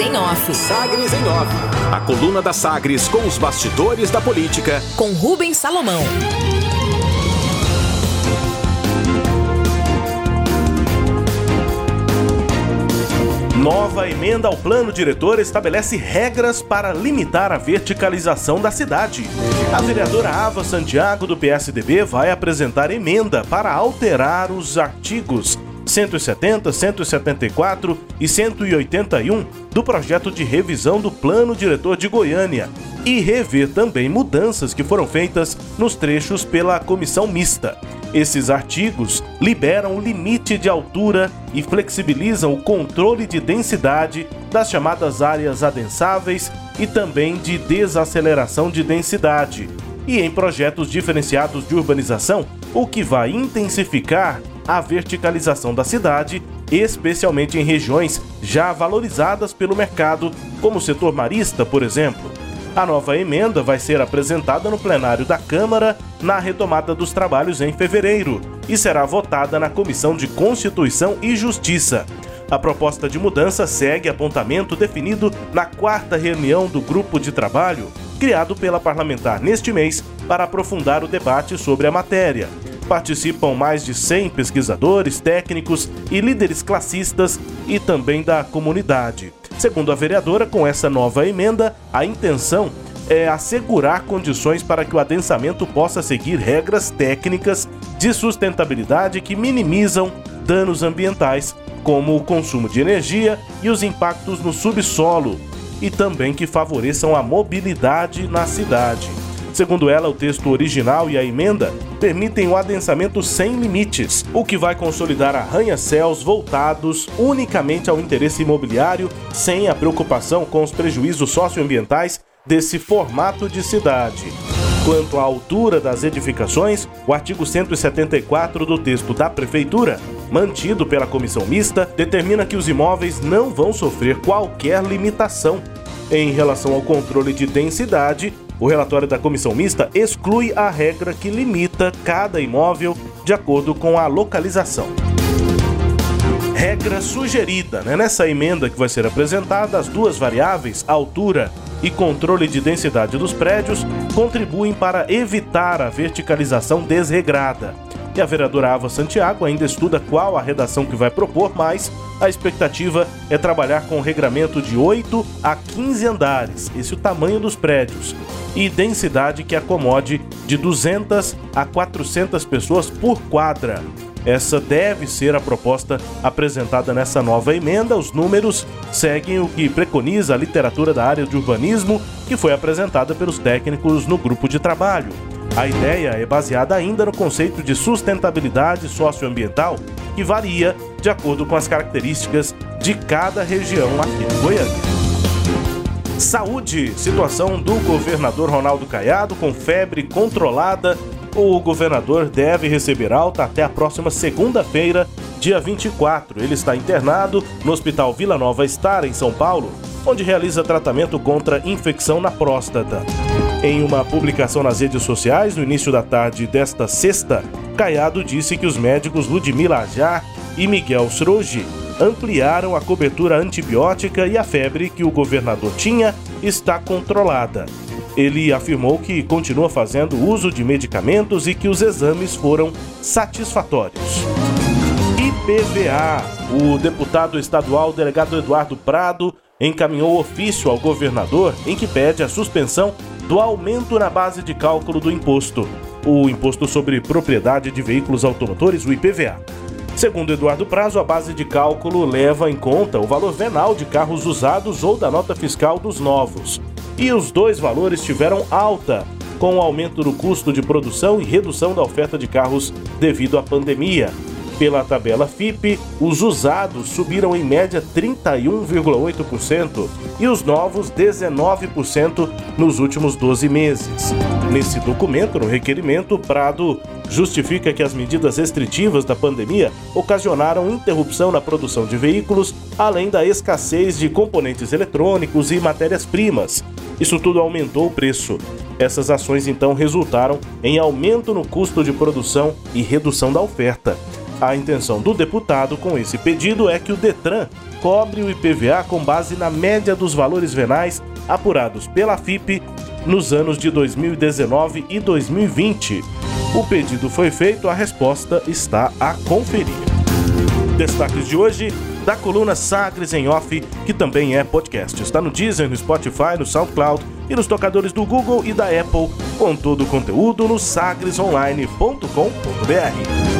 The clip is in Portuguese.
em Off. Sagres em Off. A coluna da Sagres com os bastidores da política. Com Rubens Salomão. Nova emenda ao plano diretor estabelece regras para limitar a verticalização da cidade. A vereadora Ava Santiago, do PSDB, vai apresentar emenda para alterar os artigos 170, 174 e 181 do projeto de revisão do Plano Diretor de Goiânia e rever também mudanças que foram feitas nos trechos pela comissão mista. Esses artigos liberam o limite de altura e flexibilizam o controle de densidade das chamadas áreas adensáveis e também de desaceleração de densidade, e em projetos diferenciados de urbanização, o que vai intensificar a verticalização da cidade, especialmente em regiões já valorizadas pelo mercado, como o setor marista, por exemplo. A nova emenda vai ser apresentada no plenário da Câmara na retomada dos trabalhos em fevereiro e será votada na Comissão de Constituição e Justiça. A proposta de mudança segue apontamento definido na quarta reunião do grupo de trabalho, criado pela parlamentar neste mês para aprofundar o debate sobre a matéria. Participam mais de 100 pesquisadores, técnicos e líderes classistas e também da comunidade. Segundo a vereadora, com essa nova emenda, a intenção é assegurar condições para que o adensamento possa seguir regras técnicas de sustentabilidade que minimizam danos ambientais, como o consumo de energia e os impactos no subsolo, e também que favoreçam a mobilidade na cidade. Segundo ela, o texto original e a emenda permitem o adensamento sem limites, o que vai consolidar arranha-céus voltados unicamente ao interesse imobiliário, sem a preocupação com os prejuízos socioambientais desse formato de cidade. Quanto à altura das edificações, o artigo 174 do texto da Prefeitura, mantido pela comissão mista, determina que os imóveis não vão sofrer qualquer limitação. Em relação ao controle de densidade, o relatório da comissão mista exclui a regra que limita cada imóvel de acordo com a localização. Regra sugerida, né? Nessa emenda que vai ser apresentada, as duas variáveis, altura e controle de densidade dos prédios, contribuem para evitar a verticalização desregrada. E a vereadora Ava Santiago ainda estuda qual a redação que vai propor, mas a expectativa é trabalhar com um regramento de 8 a 15 andares, esse é o tamanho dos prédios, e densidade que acomode de 200 a 400 pessoas por quadra. Essa deve ser a proposta apresentada nessa nova emenda. Os números seguem o que preconiza a literatura da área de urbanismo, que foi apresentada pelos técnicos no grupo de trabalho. A ideia é baseada ainda no conceito de sustentabilidade socioambiental, que varia de acordo com as características de cada região aqui em Goiânia. Saúde, situação do governador Ronaldo Caiado com febre controlada. O governador deve receber alta até a próxima segunda-feira, dia 24. Ele está internado no Hospital Vila Nova Star, em São Paulo, onde realiza tratamento contra infecção na próstata. Em uma publicação nas redes sociais, no início da tarde desta sexta, Caiado disse que os médicos Ludmila Ajar e Miguel Sroji ampliaram a cobertura antibiótica e a febre que o governador tinha está controlada. Ele afirmou que continua fazendo uso de medicamentos e que os exames foram satisfatórios. IPVA. O deputado estadual delegado Eduardo Prado encaminhou ofício ao governador em que pede a suspensão do aumento na base de cálculo do imposto, o Imposto sobre Propriedade de Veículos Automotores, o IPVA. Segundo Eduardo Prazo, a base de cálculo leva em conta o valor venal de carros usados ou da nota fiscal dos novos. E os dois valores tiveram alta, com o aumento do custo de produção e redução da oferta de carros devido à pandemia. Pela tabela FIP, os usados subiram em média 31,8% e os novos 19% nos últimos 12 meses. Nesse documento, no requerimento, Prado justifica que as medidas restritivas da pandemia ocasionaram interrupção na produção de veículos, além da escassez de componentes eletrônicos e matérias-primas. Isso tudo aumentou o preço. Essas ações então resultaram em aumento no custo de produção e redução da oferta. A intenção do deputado com esse pedido é que o Detran cobre o IPVA com base na média dos valores venais apurados pela FIP nos anos de 2019 e 2020. O pedido foi feito, a resposta está a conferir. Destaques de hoje da coluna Sagres em Off, que também é podcast. Está no Deezer, no Spotify, no SoundCloud e nos tocadores do Google e da Apple, com todo o conteúdo no sagresonline.com.br.